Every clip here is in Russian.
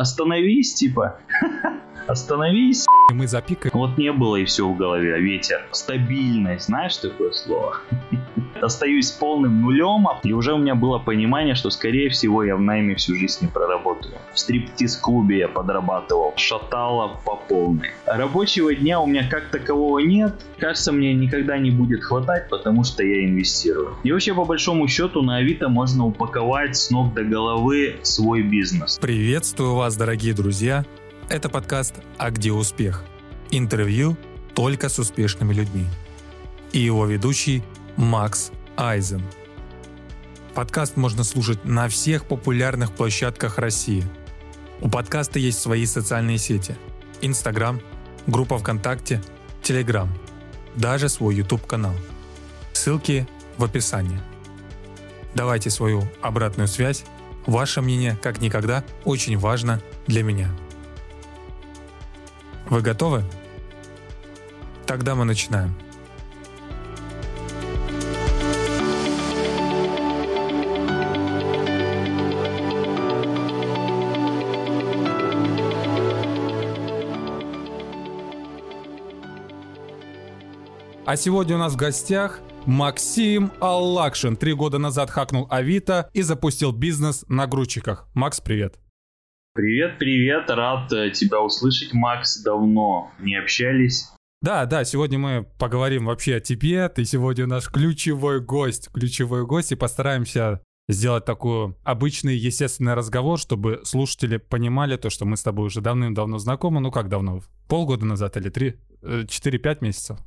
остановись, типа. Остановись. И мы запикаем. Вот не было и все в голове. Ветер. Стабильность. Знаешь такое слово? Остаюсь полным нулем, и уже у меня было понимание, что, скорее всего, я в найме всю жизнь не проработаю. В стриптиз-клубе я подрабатывал. Шатало по полной. Рабочего дня у меня как такового нет. Кажется, мне никогда не будет хватать, потому что я инвестирую. И вообще, по большому счету, на Авито можно упаковать с ног до головы свой бизнес. Приветствую вас, дорогие друзья. Это подкаст «А где успех?» Интервью только с успешными людьми. И его ведущий Макс Айзен. Подкаст можно слушать на всех популярных площадках России. У подкаста есть свои социальные сети. Инстаграм, группа ВКонтакте, Телеграм, даже свой YouTube-канал. Ссылки в описании. Давайте свою обратную связь. Ваше мнение, как никогда, очень важно для меня. Вы готовы? Тогда мы начинаем. А сегодня у нас в гостях Максим Аллакшин. Три года назад хакнул Авито и запустил бизнес на грузчиках. Макс, привет. Привет, привет, рад э, тебя услышать, Макс. Давно не общались. Да, да, сегодня мы поговорим вообще о тебе. Ты сегодня наш ключевой гость, ключевой гость, и постараемся сделать такой обычный, естественный разговор, чтобы слушатели понимали то, что мы с тобой уже давным-давно знакомы. Ну как давно? Полгода назад или три? Э, четыре-пять месяцев?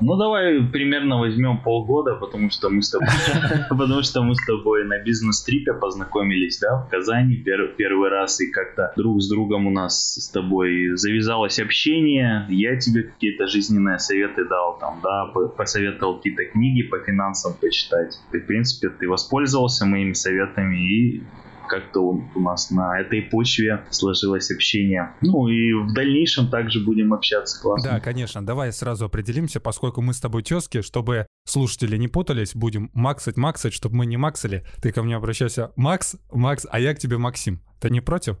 Ну давай примерно возьмем полгода, потому что мы с тобой, потому что мы с тобой на бизнес-трипе познакомились, да, в Казани пер, первый раз и как-то друг с другом у нас с тобой завязалось общение. Я тебе какие-то жизненные советы дал, там, да, посоветовал какие-то книги по финансам почитать. Ты, в принципе, ты воспользовался моими советами и как-то у нас на этой почве сложилось общение. Ну и в дальнейшем также будем общаться классно. Да, конечно. Давай сразу определимся, поскольку мы с тобой тески, чтобы слушатели не путались, будем максать, максать, чтобы мы не максали. Ты ко мне обращайся, Макс, Макс, а я к тебе Максим. Ты не против?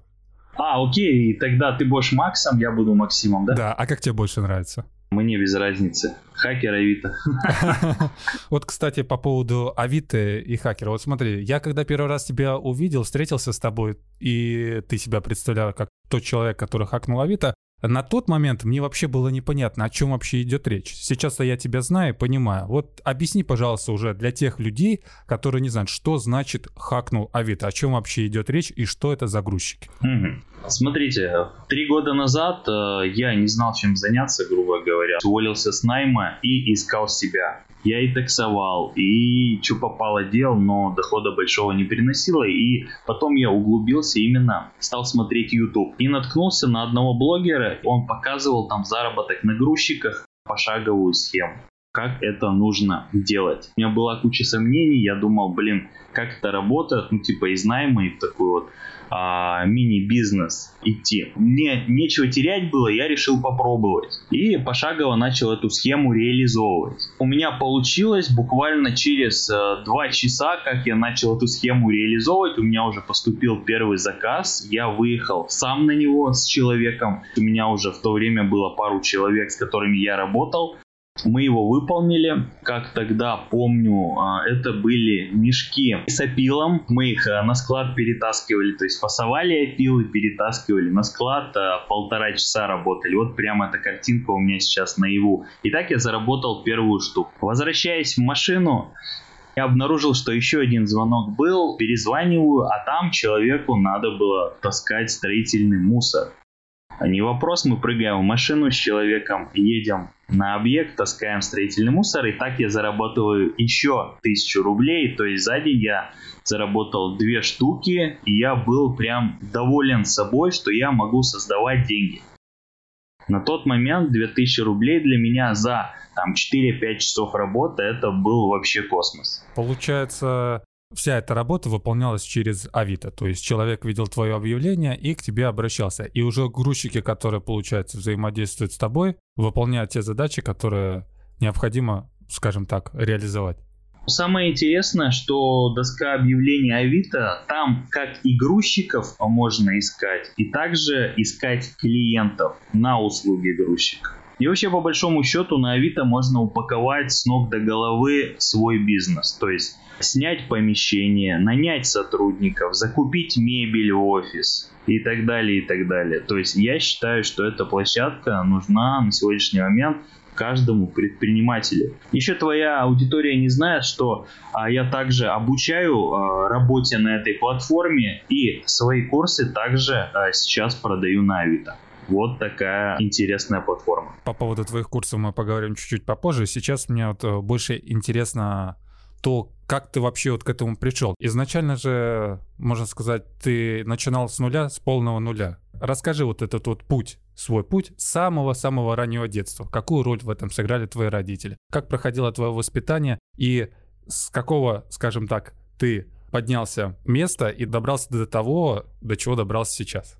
А, окей, тогда ты будешь Максом, я буду Максимом, да? Да, а как тебе больше нравится? Мне без разницы. Хакер Авито. Вот, кстати, по поводу Авито и хакера. Вот смотри, я когда первый раз тебя увидел, встретился с тобой, и ты себя представлял как тот человек, который хакнул Авито, на тот момент мне вообще было непонятно, о чем вообще идет речь. Сейчас я тебя знаю понимаю. Вот объясни, пожалуйста, уже для тех людей, которые не знают, что значит хакнул Авито, о чем вообще идет речь и что это за грузчики. Смотрите, три года назад э, я не знал, чем заняться, грубо говоря. Уволился с найма и искал себя я и таксовал, и что попало делал, но дохода большого не приносило. И потом я углубился именно, стал смотреть YouTube. И наткнулся на одного блогера, он показывал там заработок на грузчиках, пошаговую схему как это нужно делать. У меня была куча сомнений, я думал, блин, как это работает, ну типа из найма и в такой вот а, мини-бизнес идти. Мне нечего терять было, я решил попробовать. И пошагово начал эту схему реализовывать. У меня получилось буквально через э, два часа, как я начал эту схему реализовывать, у меня уже поступил первый заказ, я выехал сам на него с человеком. У меня уже в то время было пару человек, с которыми я работал. Мы его выполнили, как тогда помню, а, это были мешки с опилом. Мы их а, на склад перетаскивали, то есть фасовали опилы, перетаскивали на склад, а, полтора часа работали. Вот прямо эта картинка у меня сейчас наяву. И так я заработал первую штуку. Возвращаясь в машину, я обнаружил, что еще один звонок был, перезваниваю, а там человеку надо было таскать строительный мусор. Не вопрос, мы прыгаем в машину с человеком, едем на объект, таскаем строительный мусор, и так я зарабатываю еще тысячу рублей, то есть за день я заработал две штуки, и я был прям доволен собой, что я могу создавать деньги. На тот момент 2000 рублей для меня за там 4-5 часов работы это был вообще космос. Получается, Вся эта работа выполнялась через Авито, то есть человек видел твое объявление и к тебе обращался. И уже грузчики, которые, получается, взаимодействуют с тобой, выполняют те задачи, которые необходимо, скажем так, реализовать. Самое интересное, что доска объявлений Авито, там как и грузчиков можно искать, и также искать клиентов на услуги грузчика. И вообще, по большому счету, на Авито можно упаковать с ног до головы свой бизнес. То есть снять помещение, нанять сотрудников, закупить мебель в офис и так далее, и так далее. То есть я считаю, что эта площадка нужна на сегодняшний момент каждому предпринимателю. Еще твоя аудитория не знает, что а, я также обучаю а, работе на этой платформе и свои курсы также а, сейчас продаю на Авито. Вот такая интересная платформа. По поводу твоих курсов мы поговорим чуть-чуть попозже. Сейчас мне вот э, больше интересно то, как ты вообще вот к этому пришел. Изначально же, можно сказать, ты начинал с нуля, с полного нуля. Расскажи вот этот вот путь, свой путь с самого-самого раннего детства. Какую роль в этом сыграли твои родители? Как проходило твое воспитание и с какого, скажем так, ты поднялся места и добрался до того, до чего добрался сейчас?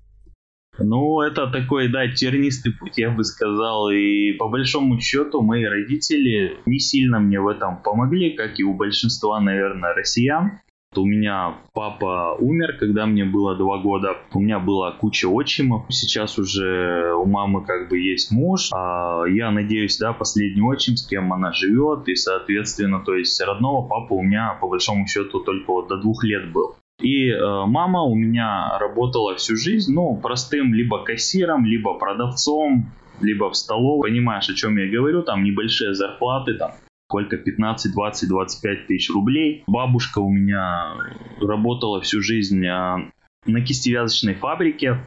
Ну, это такой, да, тернистый путь, я бы сказал. И по большому счету мои родители не сильно мне в этом помогли, как и у большинства, наверное, россиян. У меня папа умер, когда мне было два года. У меня была куча отчимов. Сейчас уже у мамы как бы есть муж. А я надеюсь, да, последний отчим, с кем она живет. И, соответственно, то есть родного папы у меня по большому счету только вот до двух лет был. И э, мама у меня работала всю жизнь, ну, простым либо кассиром, либо продавцом, либо в столовой. Понимаешь, о чем я говорю, там небольшие зарплаты, там сколько, 15, 20, 25 тысяч рублей. Бабушка у меня работала всю жизнь э, на кистевязочной фабрике,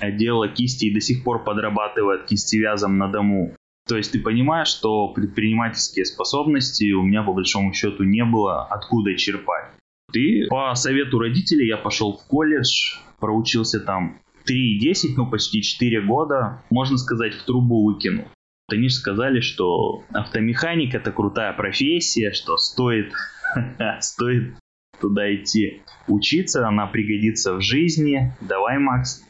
делала кисти и до сих пор подрабатывает кистевязом на дому. То есть ты понимаешь, что предпринимательские способности у меня по большому счету не было откуда черпать. И по совету родителей я пошел в колледж, проучился там 3,10, ну почти 4 года, можно сказать, в трубу выкинул. Они же сказали, что автомеханик это крутая профессия, что стоит, стоит туда идти учиться, она пригодится в жизни. Давай, Макс,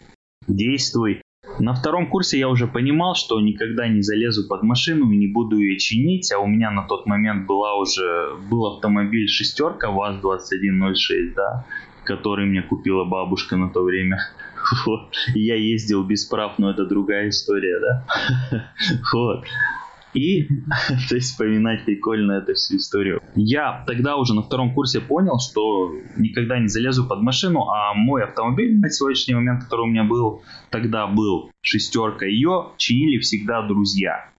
действуй. На втором курсе я уже понимал, что никогда не залезу под машину и не буду ее чинить, а у меня на тот момент была уже был автомобиль шестерка ВАЗ-2106, да, который мне купила бабушка на то время. Вот. Я ездил без прав, но это другая история, да. Вот. И, то есть, вспоминать прикольно эту всю историю. Я тогда уже на втором курсе понял, что никогда не залезу под машину, а мой автомобиль на сегодняшний момент, который у меня был, тогда был шестерка, ее чинили всегда друзья.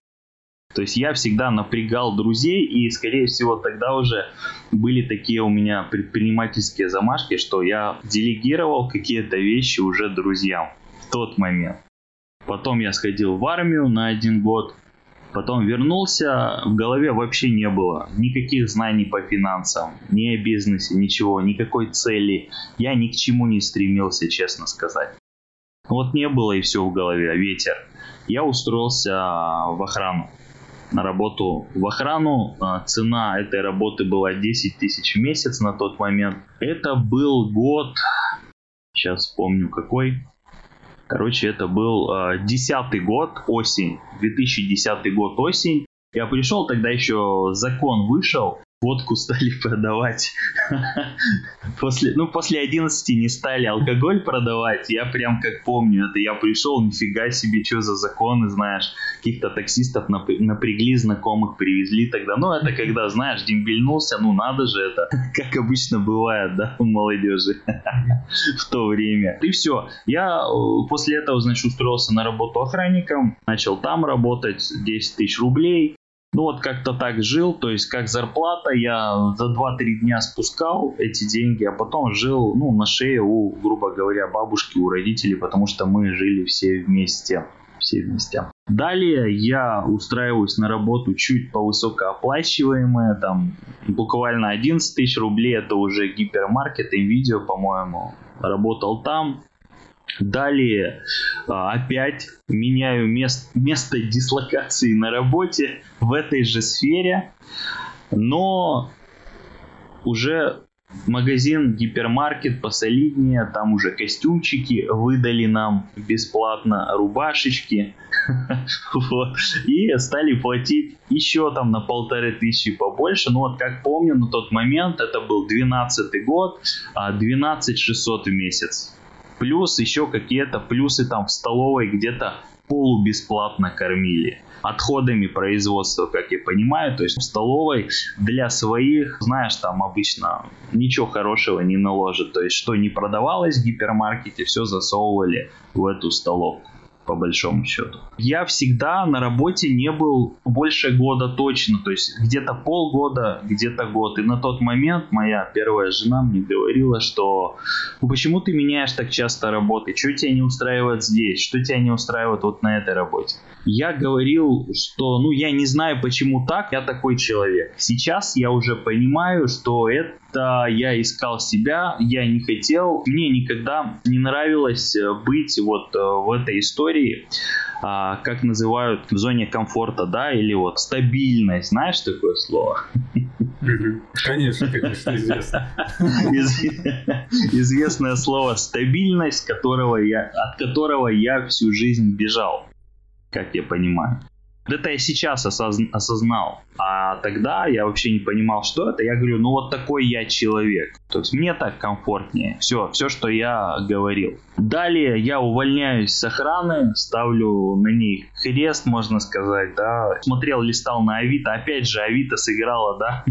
То есть я всегда напрягал друзей, и, скорее всего, тогда уже были такие у меня предпринимательские замашки, что я делегировал какие-то вещи уже друзьям в тот момент. Потом я сходил в армию на один год, Потом вернулся, в голове вообще не было никаких знаний по финансам, ни о бизнесе, ничего, никакой цели. Я ни к чему не стремился, честно сказать. Вот не было и все в голове, ветер. Я устроился в охрану, на работу в охрану. А, цена этой работы была 10 тысяч в месяц на тот момент. Это был год, сейчас вспомню какой, Короче, это был э, десятый год, осень, 2010 год, осень. Я пришел, тогда еще закон вышел, водку стали продавать. после, ну, после 11 не стали алкоголь продавать. Я прям как помню, это я пришел, нифига себе, что за законы, знаешь. Каких-то таксистов напрягли, знакомых привезли тогда. Ну, это когда, знаешь, дембельнулся, ну, надо же это. как обычно бывает, да, у молодежи в то время. И все. Я э, после этого, значит, устроился на работу охранником, начал там работать, 10 тысяч рублей. Ну вот как-то так жил, то есть как зарплата я за 2-3 дня спускал эти деньги, а потом жил ну, на шее у, грубо говоря, бабушки, у родителей, потому что мы жили все вместе. Все вместе. Далее я устраиваюсь на работу чуть повысокооплачиваемая, там буквально 11 тысяч рублей, это уже гипермаркет и видео, по-моему. Работал там, Далее а, опять меняю мест, место дислокации на работе в этой же сфере, но уже магазин, гипермаркет посолиднее, там уже костюмчики выдали нам бесплатно, рубашечки, и стали платить еще там на полторы тысячи побольше, ну вот как помню, на тот момент это был 12 год, 12 а 600 в месяц, плюс еще какие-то плюсы там в столовой где-то полубесплатно кормили отходами производства, как я понимаю. То есть в столовой для своих, знаешь, там обычно ничего хорошего не наложат. То есть что не продавалось в гипермаркете, все засовывали в эту столовку по большому счету. Я всегда на работе не был больше года точно, то есть где-то полгода, где-то год. И на тот момент моя первая жена мне говорила, что ну, почему ты меняешь так часто работы, что тебя не устраивает здесь, что тебя не устраивает вот на этой работе. Я говорил, что ну я не знаю почему так, я такой человек. Сейчас я уже понимаю, что это я искал себя, я не хотел, мне никогда не нравилось э, быть вот э, в этой истории истории, а, как называют в зоне комфорта, да, или вот стабильность, знаешь такое слово? Конечно, конечно, известно. Известное слово стабильность, которого я, от которого я всю жизнь бежал, как я понимаю. Это я сейчас осознал. А тогда я вообще не понимал, что это. Я говорю, ну вот такой я человек. То есть мне так комфортнее. Все, все, что я говорил. Далее я увольняюсь с охраны, ставлю на ней крест, можно сказать, да. Смотрел, листал на Авито. Опять же, Авито сыграла, да,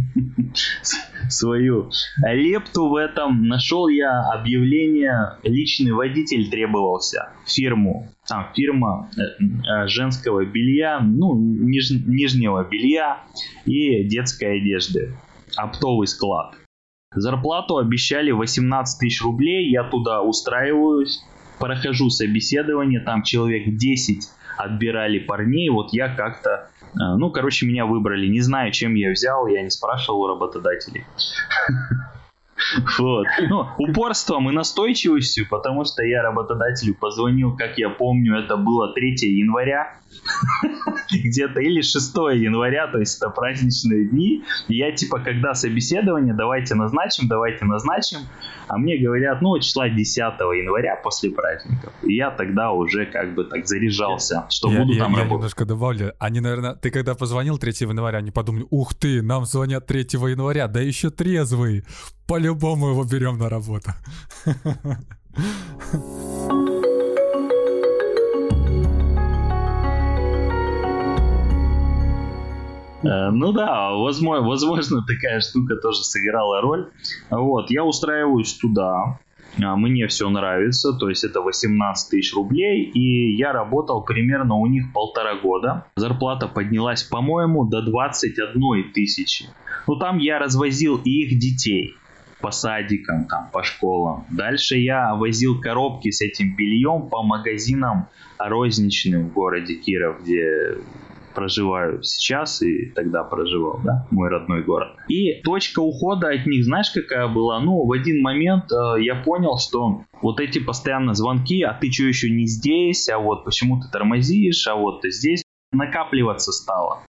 свою лепту в этом. Нашел я объявление, личный водитель требовался фирму. Там фирма э, э, женского белья, ну, ниж, нижнего белья и детской одежды. Оптовый склад. Зарплату обещали 18 тысяч рублей, я туда устраиваюсь, прохожу собеседование, там человек 10 отбирали парней, вот я как-то, э, ну, короче, меня выбрали, не знаю, чем я взял, я не спрашивал у работодателей. Вот. Ну, упорством и настойчивостью, потому что я работодателю позвонил, как я помню, это было 3 января, где-то или 6 января, то есть это праздничные дни. И я типа, когда собеседование, давайте назначим, давайте назначим. А мне говорят, ну, числа 10 января после праздников. И я тогда уже как бы так заряжался, что я, буду я, там я работать. немножко добавлю. Они, наверное, ты когда позвонил 3 января, они подумали, ух ты, нам звонят 3 января, да еще трезвый. По-любому его берем на работу. Э, ну да, возможно, возможно, такая штука тоже сыграла роль. Вот, я устраиваюсь туда, а, мне все нравится, то есть это 18 тысяч рублей, и я работал примерно у них полтора года. Зарплата поднялась, по-моему, до 21 тысячи. Ну там я развозил и их детей по садикам, там, по школам. Дальше я возил коробки с этим бельем по магазинам розничным в городе Киров, где проживаю сейчас и тогда проживал, да, мой родной город. И точка ухода от них, знаешь, какая была? Ну, в один момент э, я понял, что вот эти постоянно звонки, а ты что еще не здесь, а вот почему ты тормозишь, а вот ты здесь, накапливаться стало.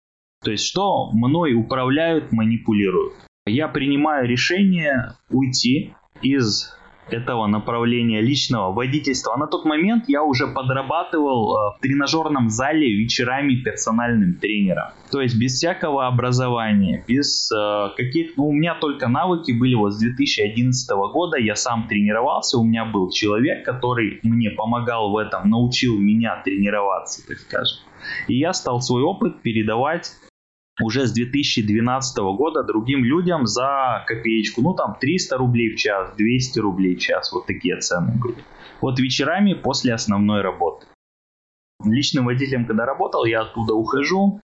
То есть, что мной управляют, манипулируют. Я принимаю решение уйти из этого направления личного водительства. А на тот момент я уже подрабатывал э, в тренажерном зале вечерами персональным тренером. То есть без всякого образования, без э, каких... Ну, у меня только навыки были вот с 2011 года. Я сам тренировался, у меня был человек, который мне помогал в этом, научил меня тренироваться, так скажем. И я стал свой опыт передавать уже с 2012 года другим людям за копеечку. Ну, там 300 рублей в час, 200 рублей в час. Вот такие цены были. Вот вечерами после основной работы. Личным водителем, когда работал, я оттуда ухожу,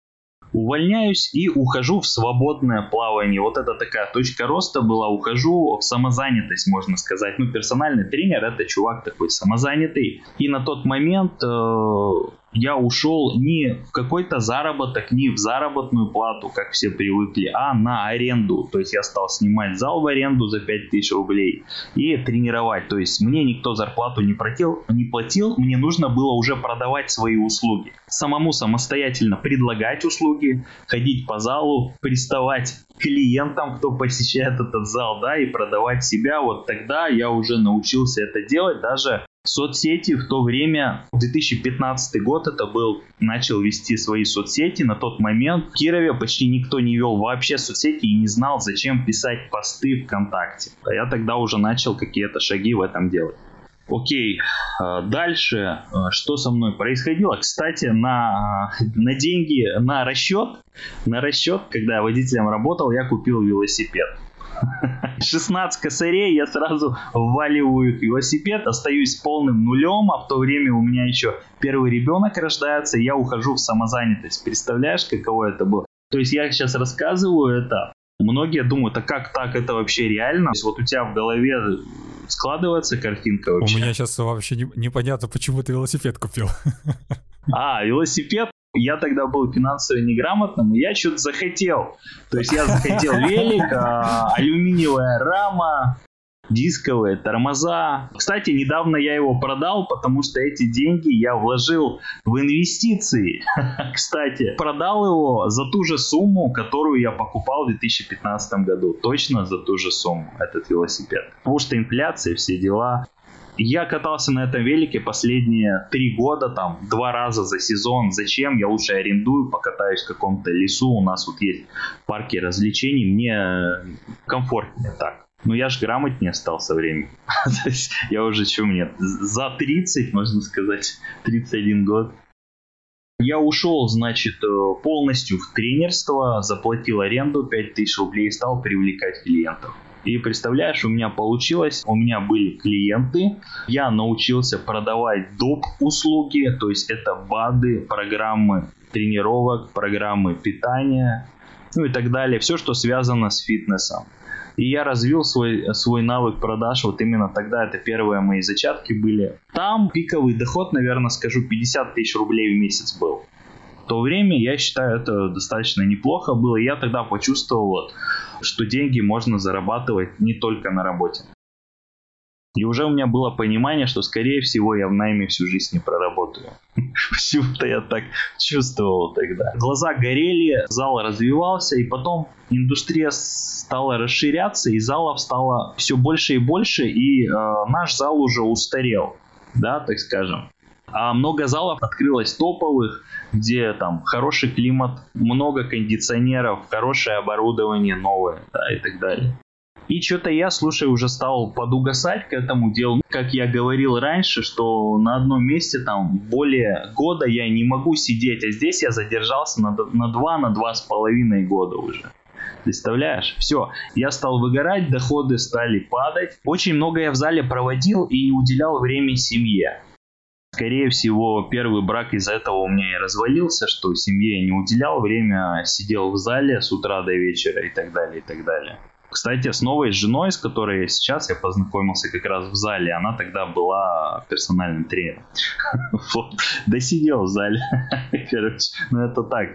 увольняюсь и ухожу в свободное плавание. Вот это такая точка роста была. Ухожу в самозанятость, можно сказать. Ну, персональный тренер это чувак такой самозанятый. И на тот момент э, я ушел не в какой-то заработок, не в заработную плату, как все привыкли, а на аренду. То есть я стал снимать зал в аренду за 5000 рублей и тренировать. То есть мне никто зарплату не платил, не платил, мне нужно было уже продавать свои услуги. Самому самостоятельно предлагать услуги, ходить по залу, приставать клиентам, кто посещает этот зал, да, и продавать себя. Вот тогда я уже научился это делать, даже Соцсети в то время, 2015 год это был, начал вести свои соцсети. На тот момент в Кирове почти никто не вел вообще соцсети и не знал, зачем писать посты ВКонтакте. А я тогда уже начал какие-то шаги в этом делать. Окей, а, дальше, а, что со мной происходило? Кстати, на, на деньги, на расчет, на расчет, когда я водителем работал, я купил велосипед. 16 косарей, я сразу вваливаю в велосипед, остаюсь полным нулем, а в то время у меня еще первый ребенок рождается, и я ухожу в самозанятость. Представляешь, каково это было? То есть я сейчас рассказываю это, многие думают, а как так это вообще реально? То есть вот у тебя в голове складывается картинка вообще? У меня сейчас вообще не, непонятно, почему ты велосипед купил. А, велосипед я тогда был финансово неграмотным, и я что-то захотел. То есть я захотел велик, а, алюминиевая рама, дисковые тормоза. Кстати, недавно я его продал, потому что эти деньги я вложил в инвестиции. Кстати, продал его за ту же сумму, которую я покупал в 2015 году. Точно за ту же сумму этот велосипед. Потому что инфляция, все дела. Я катался на этом велике последние три года, там, два раза за сезон. Зачем? Я лучше арендую, покатаюсь в каком-то лесу. У нас вот есть парки развлечений. Мне комфортнее так. Но я же грамотнее стал со временем. я уже, что мне, за 30, можно сказать, 31 год. Я ушел, значит, э, полностью в тренерство, заплатил аренду 5000 рублей и стал привлекать клиентов. И представляешь, у меня получилось, у меня были клиенты, я научился продавать доп. услуги, то есть это БАДы, программы тренировок, программы питания, ну и так далее, все, что связано с фитнесом. И я развил свой, свой навык продаж, вот именно тогда это первые мои зачатки были. Там пиковый доход, наверное, скажу, 50 тысяч рублей в месяц был. В то время, я считаю, это достаточно неплохо было. Я тогда почувствовал, вот, что деньги можно зарабатывать не только на работе. И уже у меня было понимание, что, скорее всего, я в найме всю жизнь не проработаю. Почему-то я так чувствовал тогда. Глаза горели, зал развивался, и потом индустрия стала расширяться, и залов стало все больше и больше, и э, наш зал уже устарел, да, так скажем. А много залов открылось топовых, где там хороший климат, много кондиционеров, хорошее оборудование новое да, и так далее. И что-то я, слушай, уже стал подугасать к этому делу. Как я говорил раньше, что на одном месте там более года я не могу сидеть, а здесь я задержался на, на два, на два с половиной года уже. Представляешь? Все, я стал выгорать, доходы стали падать. Очень много я в зале проводил и уделял время семье. Скорее всего, первый брак из-за этого у меня и развалился, что семье я не уделял время, сидел в зале с утра до вечера и так далее, и так далее. Кстати, с новой женой, с которой я сейчас, я познакомился как раз в зале, она тогда была персональным тренером. Вот, досидел в зале. Короче, ну это так,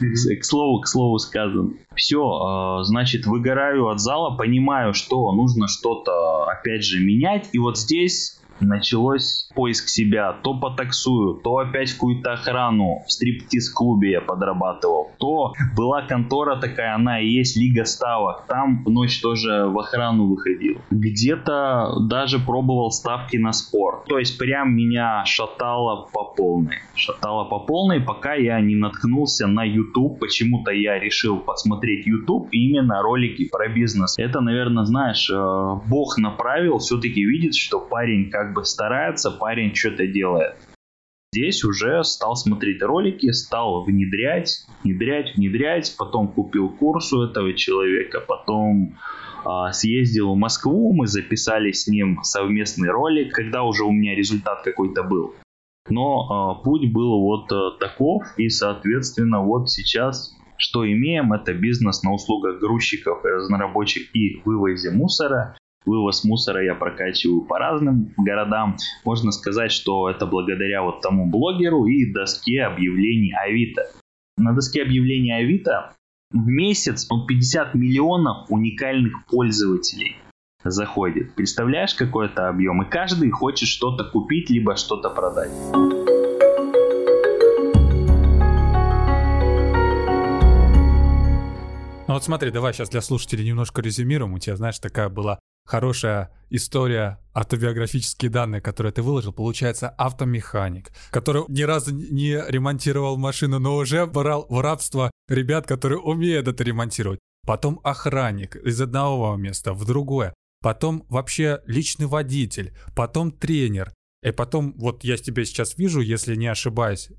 к слову, к слову сказано. Все, а, значит, выгораю от зала, понимаю, что нужно что-то, опять же, менять. И вот здесь началось поиск себя. То по таксую, то опять в какую-то охрану. В стриптиз-клубе я подрабатывал. То была контора такая, она и есть Лига Ставок. Там в ночь тоже в охрану выходил. Где-то даже пробовал ставки на спорт. То есть прям меня шатало по полной. Шатало по полной, пока я не наткнулся на YouTube. Почему-то я решил посмотреть YouTube именно ролики про бизнес. Это, наверное, знаешь, э, Бог направил, все-таки видит, что парень как как бы старается, парень что-то делает. Здесь уже стал смотреть ролики, стал внедрять, внедрять, внедрять, потом купил курс у этого человека, потом э, съездил в Москву, мы записали с ним совместный ролик, когда уже у меня результат какой-то был. Но э, путь был вот э, таков, и, соответственно, вот сейчас что имеем, это бизнес на услугах грузчиков разнорабочих и вывозе мусора. Вывоз мусора я прокачиваю по разным городам. Можно сказать, что это благодаря вот тому блогеру и доске объявлений Авито. На доске объявлений Авито в месяц 50 миллионов уникальных пользователей заходит. Представляешь, какой это объем? И каждый хочет что-то купить, либо что-то продать. Ну вот смотри, давай сейчас для слушателей немножко резюмируем. У тебя, знаешь, такая была хорошая история, автобиографические данные, которые ты выложил, получается автомеханик, который ни разу не ремонтировал машину, но уже брал в рабство ребят, которые умеют это ремонтировать. Потом охранник из одного места в другое. Потом вообще личный водитель. Потом тренер. И потом, вот я тебя сейчас вижу, если не ошибаюсь,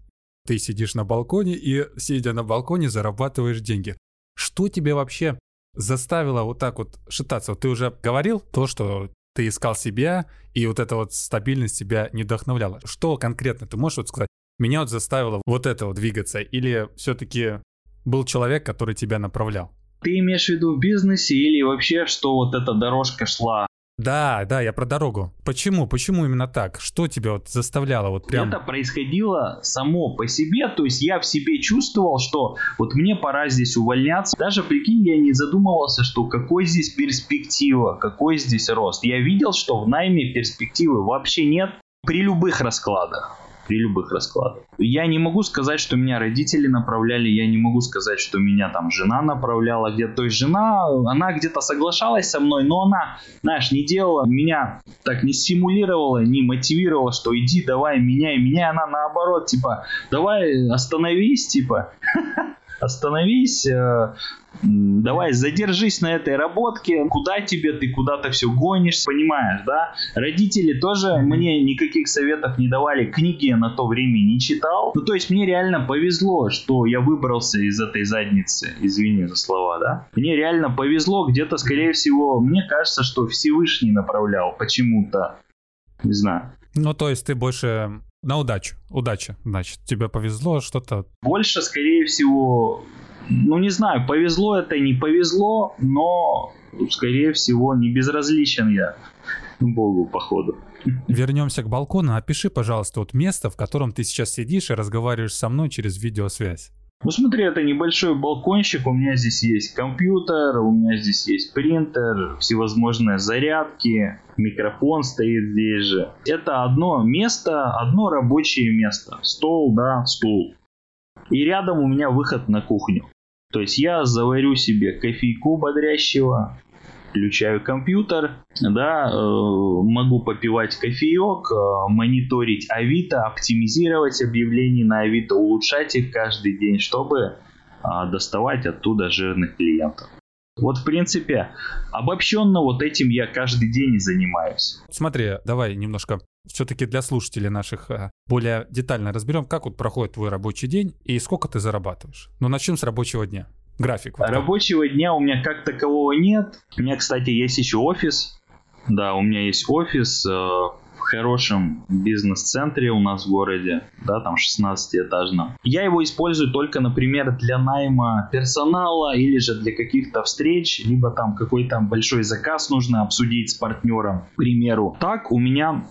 ты сидишь на балконе и, сидя на балконе, зарабатываешь деньги. Что тебе вообще заставило вот так вот шататься? Вот ты уже говорил то, что ты искал себя, и вот эта вот стабильность тебя не вдохновляла. Что конкретно ты можешь вот сказать? Меня вот заставило вот это вот двигаться? Или все-таки был человек, который тебя направлял? Ты имеешь в виду в бизнесе или вообще, что вот эта дорожка шла да, да, я про дорогу. Почему? Почему именно так? Что тебя вот заставляло вот прям... Это происходило само по себе, то есть я в себе чувствовал, что вот мне пора здесь увольняться. Даже, прикинь, я не задумывался, что какой здесь перспектива, какой здесь рост. Я видел, что в найме перспективы вообще нет при любых раскладах при любых раскладах. Я не могу сказать, что меня родители направляли, я не могу сказать, что меня там жена направляла где-то. То есть жена, она где-то соглашалась со мной, но она, знаешь, не делала меня, так не стимулировала, не мотивировала, что иди, давай, меняй, меняй. Она наоборот, типа, давай остановись, типа, остановись, э, давай задержись на этой работке, куда тебе, ты куда-то все гонишь, понимаешь, да? Родители тоже мне никаких советов не давали, книги я на то время не читал. Ну, то есть мне реально повезло, что я выбрался из этой задницы, извини за слова, да? Мне реально повезло, где-то, скорее всего, мне кажется, что Всевышний направлял почему-то, не знаю. Ну, то есть ты больше на удачу. Удача, значит. Тебе повезло что-то? Больше, скорее всего, ну не знаю, повезло это, не повезло, но, скорее всего, не безразличен я Богу, походу. Вернемся к балкону. Опиши, пожалуйста, вот место, в котором ты сейчас сидишь и разговариваешь со мной через видеосвязь. Ну смотри, это небольшой балкончик, у меня здесь есть компьютер, у меня здесь есть принтер, всевозможные зарядки, микрофон стоит здесь же. Это одно место, одно рабочее место. Стол, да, стул. И рядом у меня выход на кухню. То есть я заварю себе кофейку бодрящего, включаю компьютер, да, э, могу попивать кофеек, э, мониторить Авито, оптимизировать объявления на Авито, улучшать их каждый день, чтобы э, доставать оттуда жирных клиентов. Вот, в принципе, обобщенно вот этим я каждый день и занимаюсь. Смотри, давай немножко все-таки для слушателей наших более детально разберем, как вот проходит твой рабочий день и сколько ты зарабатываешь. Ну, начнем с рабочего дня график? Вот Рабочего дня у меня как такового нет. У меня, кстати, есть еще офис. Да, у меня есть офис э, в хорошем бизнес-центре у нас в городе, да, там 16-этажном. Я его использую только, например, для найма персонала или же для каких-то встреч, либо там какой-то большой заказ нужно обсудить с партнером, к примеру. Так у меня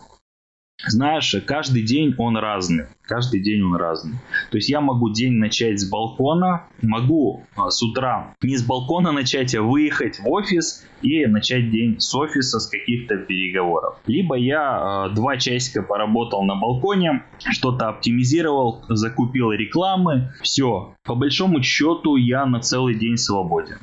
знаешь, каждый день он разный. Каждый день он разный. То есть я могу день начать с балкона, могу а, с утра не с балкона начать, а выехать в офис и начать день с офиса, с каких-то переговоров. Либо я э, два часика поработал на балконе, что-то оптимизировал, закупил рекламы, все. По большому счету я на целый день свободен.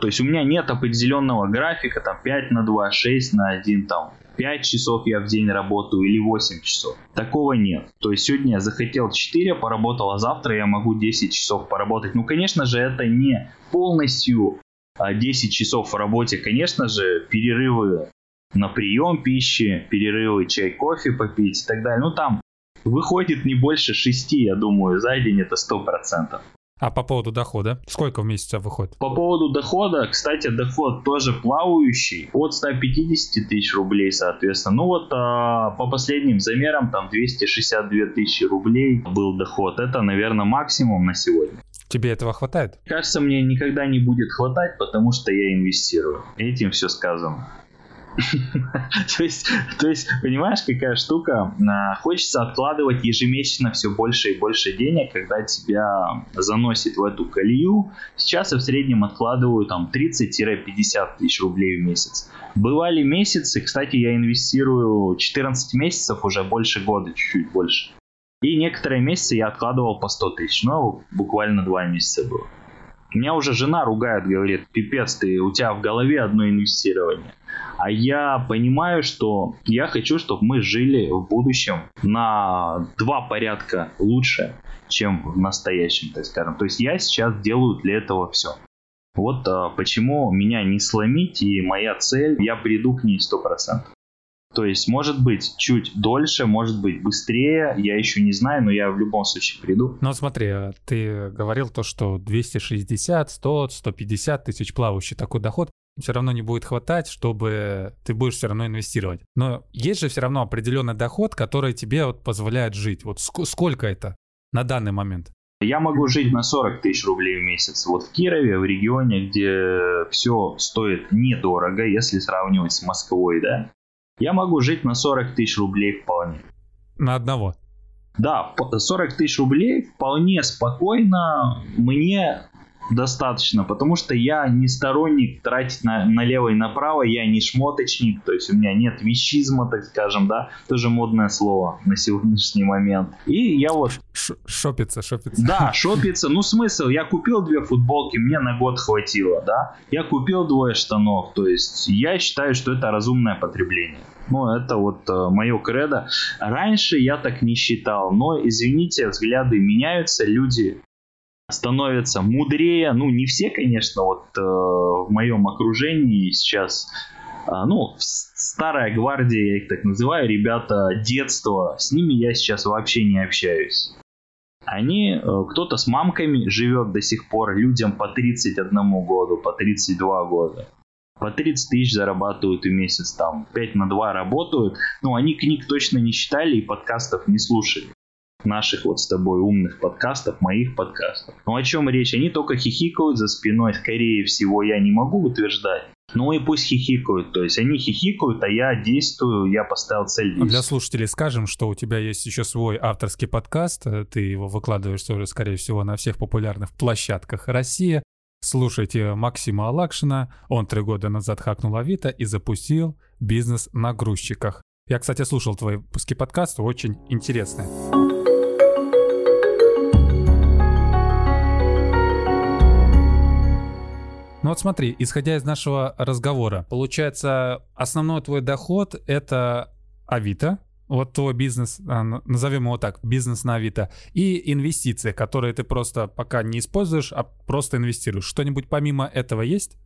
То есть у меня нет определенного графика, там 5 на 2, 6 на 1, там 5 часов я в день работаю или 8 часов. Такого нет. То есть сегодня я захотел 4, поработал, а завтра я могу 10 часов поработать. Ну, конечно же, это не полностью 10 а, часов в работе. Конечно же, перерывы на прием пищи, перерывы чай, кофе попить и так далее. Ну, там выходит не больше 6, я думаю, за день это 100%. А по поводу дохода? Сколько в месяц выходит? По поводу дохода, кстати, доход тоже плавающий. От 150 тысяч рублей, соответственно. Ну вот а, по последним замерам, там 262 тысячи рублей был доход. Это, наверное, максимум на сегодня. Тебе этого хватает? Кажется, мне никогда не будет хватать, потому что я инвестирую. Этим все сказано. То, есть, то есть, понимаешь, какая штука? А, хочется откладывать ежемесячно все больше и больше денег, когда тебя заносит в эту колею. Сейчас я в среднем откладываю там 30-50 тысяч рублей в месяц. Бывали месяцы, кстати, я инвестирую 14 месяцев, уже больше года, чуть-чуть больше. И некоторые месяцы я откладывал по 100 тысяч, но буквально два месяца было. Меня уже жена ругает, говорит, пипец, ты, у тебя в голове одно инвестирование. А я понимаю, что я хочу, чтобы мы жили в будущем на два порядка лучше, чем в настоящем, так скажем. То есть я сейчас делаю для этого все. Вот а, почему меня не сломить, и моя цель, я приду к ней 100%. То есть, может быть, чуть дольше, может быть, быстрее, я еще не знаю, но я в любом случае приду. Ну, смотри, а ты говорил то, что 260, 100, 150 тысяч плавающий такой доход все равно не будет хватать, чтобы ты будешь все равно инвестировать. Но есть же все равно определенный доход, который тебе вот позволяет жить. Вот ск- сколько это на данный момент? Я могу жить на 40 тысяч рублей в месяц. Вот в Кирове, в регионе, где все стоит недорого, если сравнивать с Москвой, да, я могу жить на 40 тысяч рублей вполне. На одного? Да, 40 тысяч рублей вполне спокойно мне достаточно, потому что я не сторонник тратить на, налево и направо, я не шмоточник, то есть у меня нет вещизма, так скажем, да, тоже модное слово на сегодняшний момент. И я вот... Ш шопиться, шопиться. Да, шопиться, ну смысл, я купил две футболки, мне на год хватило, да, я купил двое штанов, то есть я считаю, что это разумное потребление. Ну, это вот э, мое кредо. Раньше я так не считал, но, извините, взгляды меняются, люди становятся мудрее. Ну, не все, конечно, вот э, в моем окружении сейчас, э, ну, старая гвардия, я их так называю, ребята детства, с ними я сейчас вообще не общаюсь. Они, э, кто-то с мамками живет до сих пор, людям по 31 году, по 32 года. По 30 тысяч зарабатывают в месяц, там 5 на 2 работают. Ну, они книг точно не читали и подкастов не слушали наших вот с тобой умных подкастов, моих подкастов. Ну о чем речь? Они только хихикают за спиной, скорее всего, я не могу утверждать. Ну и пусть хихикают, то есть они хихикают, а я действую, я поставил цель. Для слушателей скажем, что у тебя есть еще свой авторский подкаст, ты его выкладываешь тоже, скорее всего, на всех популярных площадках России. Слушайте Максима Алакшина, он три года назад хакнул Авито и запустил бизнес на грузчиках. Я, кстати, слушал твои выпуски подкаста, очень интересные. Ну вот смотри, исходя из нашего разговора, получается, основной твой доход — это Авито, вот твой бизнес, а, назовем его так, бизнес на Авито, и инвестиции, которые ты просто пока не используешь, а просто инвестируешь. Что-нибудь помимо этого есть?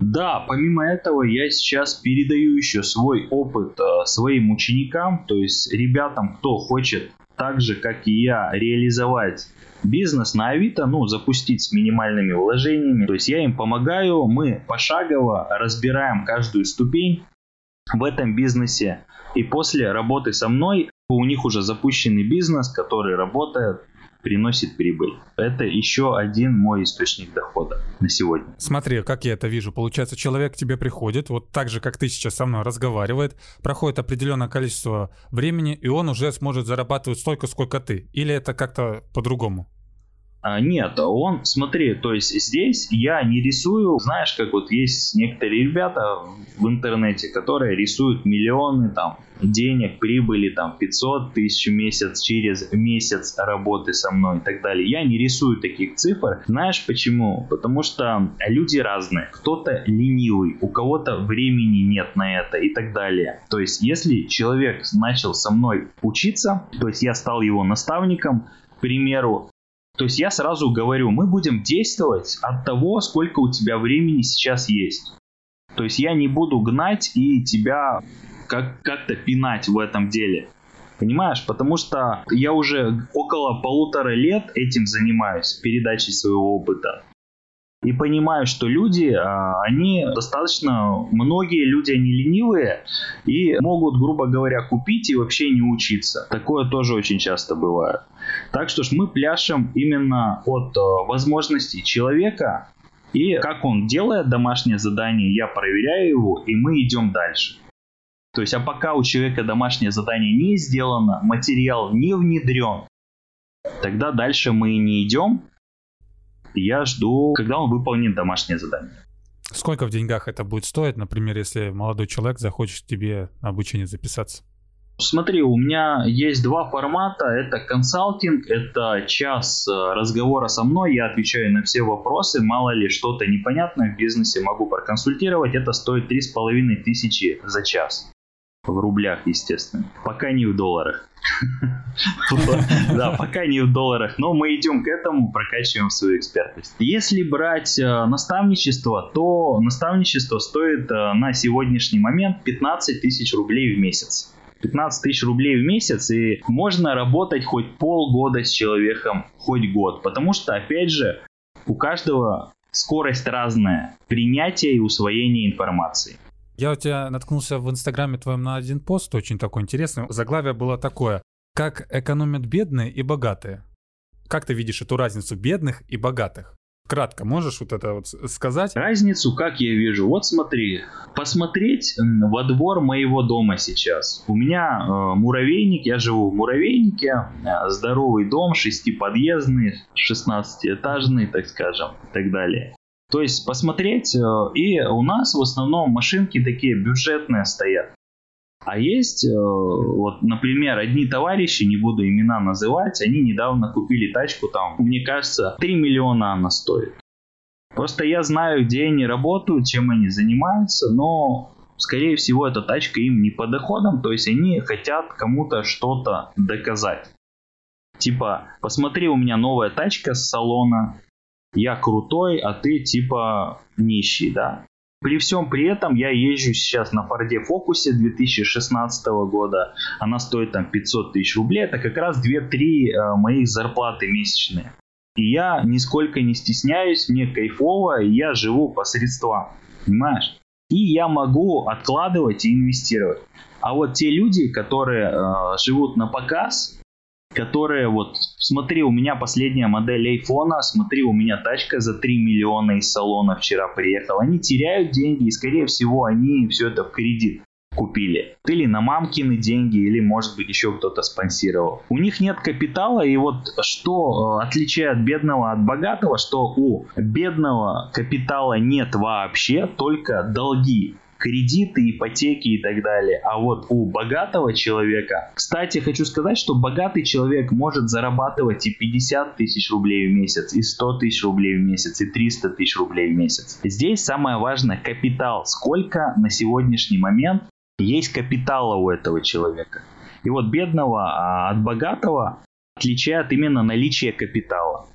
Да, помимо этого я сейчас передаю еще свой опыт э, своим ученикам, то есть ребятам, кто хочет так же, как и я, реализовать бизнес на Авито, ну, запустить с минимальными вложениями. То есть я им помогаю, мы пошагово разбираем каждую ступень в этом бизнесе. И после работы со мной у них уже запущенный бизнес, который работает приносит прибыль. Это еще один мой источник дохода на сегодня. Смотри, как я это вижу. Получается, человек к тебе приходит, вот так же, как ты сейчас со мной разговаривает, проходит определенное количество времени, и он уже сможет зарабатывать столько, сколько ты. Или это как-то по-другому? А, нет, он, смотри, то есть здесь я не рисую, знаешь, как вот есть некоторые ребята в интернете, которые рисуют миллионы там денег, прибыли там 500 тысяч в месяц через месяц работы со мной и так далее. Я не рисую таких цифр. Знаешь почему? Потому что люди разные. Кто-то ленивый, у кого-то времени нет на это и так далее. То есть если человек начал со мной учиться, то есть я стал его наставником, к примеру, то есть я сразу говорю, мы будем действовать от того, сколько у тебя времени сейчас есть. То есть я не буду гнать и тебя как- как-то пинать в этом деле. Понимаешь? Потому что я уже около полутора лет этим занимаюсь, передачей своего опыта и понимаю, что люди, а, они достаточно, многие люди, они ленивые и могут, грубо говоря, купить и вообще не учиться. Такое тоже очень часто бывает. Так что ж мы пляшем именно от а, возможностей человека И как он делает домашнее задание, я проверяю его, и мы идем дальше. То есть, а пока у человека домашнее задание не сделано, материал не внедрен, тогда дальше мы не идем. Я жду, когда он выполнит домашнее задание. Сколько в деньгах это будет стоить, например, если молодой человек захочет тебе обучение записаться? Смотри, у меня есть два формата. Это консалтинг, это час э, разговора со мной, я отвечаю на все вопросы. Мало ли что-то непонятное в бизнесе могу проконсультировать. Это стоит три с половиной тысячи за час. В рублях, естественно. Пока не в долларах. Да, пока не в долларах, но мы идем к этому, прокачиваем свою экспертность. Если брать э, наставничество, то наставничество стоит э, на сегодняшний момент 15 тысяч рублей в месяц. 15 тысяч рублей в месяц, и можно работать хоть полгода с человеком, хоть год. Потому что, опять же, у каждого скорость разная принятия и усвоения информации. Я у тебя наткнулся в Инстаграме твоем на один пост, очень такой интересный. Заглавие было такое. Как экономят бедные и богатые. Как ты видишь эту разницу бедных и богатых? Кратко можешь вот это вот сказать? Разницу, как я вижу. Вот смотри, посмотреть во двор моего дома сейчас. У меня э, муравейник, я живу в муравейнике, э, здоровый дом, шестиподъездный, 16-этажный, так скажем, и так далее. То есть посмотреть, э, и у нас в основном машинки такие бюджетные стоят. А есть, э, вот, например, одни товарищи, не буду имена называть, они недавно купили тачку там, мне кажется, 3 миллиона она стоит. Просто я знаю, где они работают, чем они занимаются, но, скорее всего, эта тачка им не по доходам, то есть они хотят кому-то что-то доказать. Типа, посмотри, у меня новая тачка с салона, я крутой, а ты типа нищий, да. При всем при этом я езжу сейчас на Форде Фокусе 2016 года. Она стоит там 500 тысяч рублей. Это как раз 2-3 э, моих зарплаты месячные. И я нисколько не стесняюсь, мне кайфово, и я живу по средствам. Понимаешь? И я могу откладывать и инвестировать. А вот те люди, которые э, живут на показ, которые вот, смотри, у меня последняя модель айфона, смотри, у меня тачка за 3 миллиона из салона вчера приехала. Они теряют деньги и, скорее всего, они все это в кредит купили. Или на мамкины деньги, или, может быть, еще кто-то спонсировал. У них нет капитала, и вот что э, отличает бедного от богатого, что у бедного капитала нет вообще, только долги кредиты, ипотеки и так далее. А вот у богатого человека, кстати, хочу сказать, что богатый человек может зарабатывать и 50 тысяч рублей в месяц, и 100 тысяч рублей в месяц, и 300 тысяч рублей в месяц. Здесь самое важное капитал. Сколько на сегодняшний момент есть капитала у этого человека. И вот бедного а от богатого отличает именно наличие капитала.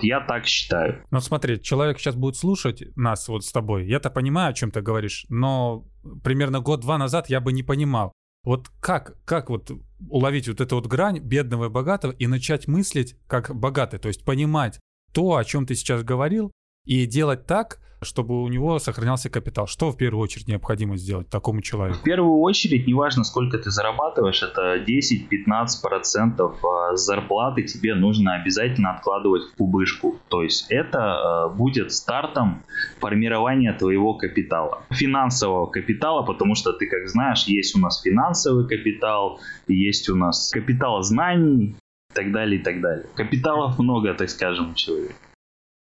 Я так считаю. Ну смотри, человек сейчас будет слушать нас вот с тобой. Я-то понимаю, о чем ты говоришь, но примерно год-два назад я бы не понимал. Вот как, как вот уловить вот эту вот грань бедного и богатого и начать мыслить как богатый, то есть понимать то, о чем ты сейчас говорил, и делать так, чтобы у него сохранялся капитал. Что в первую очередь необходимо сделать такому человеку? В первую очередь, неважно, сколько ты зарабатываешь, это 10-15% а, зарплаты тебе нужно обязательно откладывать в кубышку. То есть это а, будет стартом формирования твоего капитала. Финансового капитала, потому что ты, как знаешь, есть у нас финансовый капитал, есть у нас капитал знаний, и так далее, и так далее. Капиталов много, так скажем, у человека.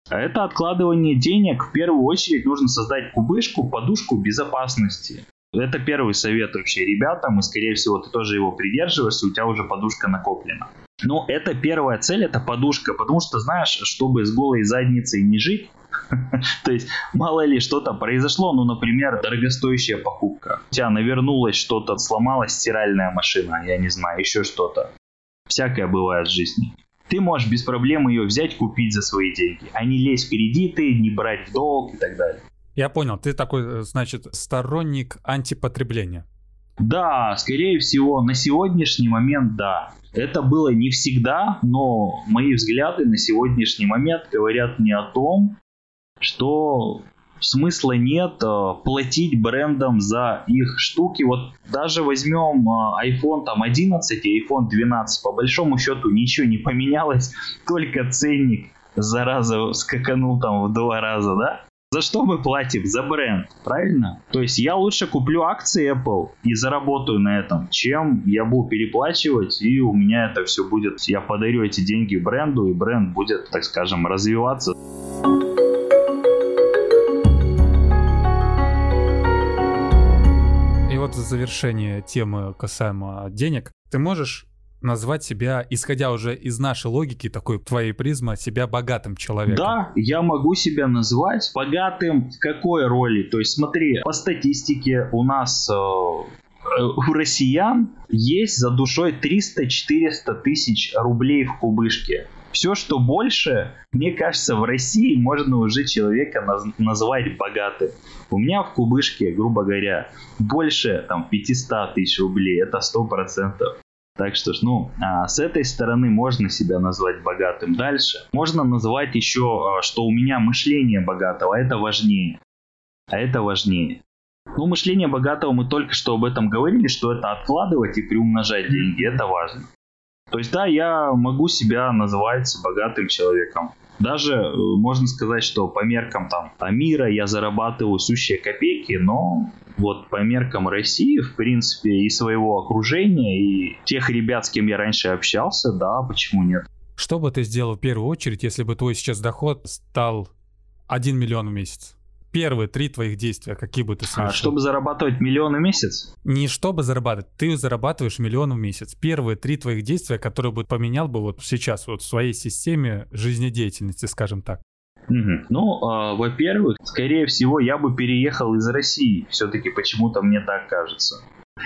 А это откладывание денег. В первую очередь нужно создать кубышку, подушку безопасности. Это первый совет вообще ребятам, и скорее всего ты тоже его придерживаешься, у тебя уже подушка накоплена. Но это первая цель, это подушка, потому что знаешь, чтобы с голой задницей не жить, то есть мало ли что-то произошло, ну, например, дорогостоящая покупка. У тебя навернулось что-то, сломалась стиральная машина, я не знаю, еще что-то. Всякое бывает в жизни ты можешь без проблем ее взять, купить за свои деньги, а не лезть в кредиты, не брать в долг и так далее. Я понял, ты такой, э, значит, сторонник антипотребления. Да, скорее всего, на сегодняшний момент да. Это было не всегда, но мои взгляды на сегодняшний момент говорят мне о том, что смысла нет э, платить брендам за их штуки. Вот даже возьмем э, iPhone там 11 и iPhone 12, по большому счету ничего не поменялось, только ценник зараза скаканул там в два раза, да? За что мы платим? За бренд, правильно? То есть я лучше куплю акции Apple и заработаю на этом, чем я буду переплачивать, и у меня это все будет, я подарю эти деньги бренду, и бренд будет, так скажем, развиваться. Завершение темы касаемо денег, ты можешь назвать себя, исходя уже из нашей логики, такой твоей призмы, себя богатым человеком? Да, я могу себя назвать богатым в какой роли? То есть смотри, по статистике у нас э, у россиян есть за душой 300-400 тысяч рублей в кубышке. Все, что больше, мне кажется, в России можно уже человека наз- назвать богатым. У меня в кубышке, грубо говоря, больше там 500 тысяч рублей, это 100%. Так что ж, ну, а, с этой стороны можно себя назвать богатым. Дальше. Можно называть еще, а, что у меня мышление богатого, а это важнее. А это важнее. Ну, мышление богатого, мы только что об этом говорили, что это откладывать и приумножать деньги, это важно. То есть, да, я могу себя называть богатым человеком. Даже э, можно сказать, что по меркам там мира я зарабатываю сущие копейки, но вот по меркам России, в принципе, и своего окружения, и тех ребят, с кем я раньше общался, да, почему нет? Что бы ты сделал в первую очередь, если бы твой сейчас доход стал 1 миллион в месяц? Первые три твоих действия, какие бы ты а совершил? А чтобы зарабатывать миллион в месяц? Не чтобы зарабатывать, ты зарабатываешь миллион в месяц. Первые три твоих действия, которые бы поменял бы вот сейчас вот в своей системе жизнедеятельности, скажем так. Угу. Ну, э, во-первых, скорее всего, я бы переехал из России. Все-таки почему-то мне так кажется.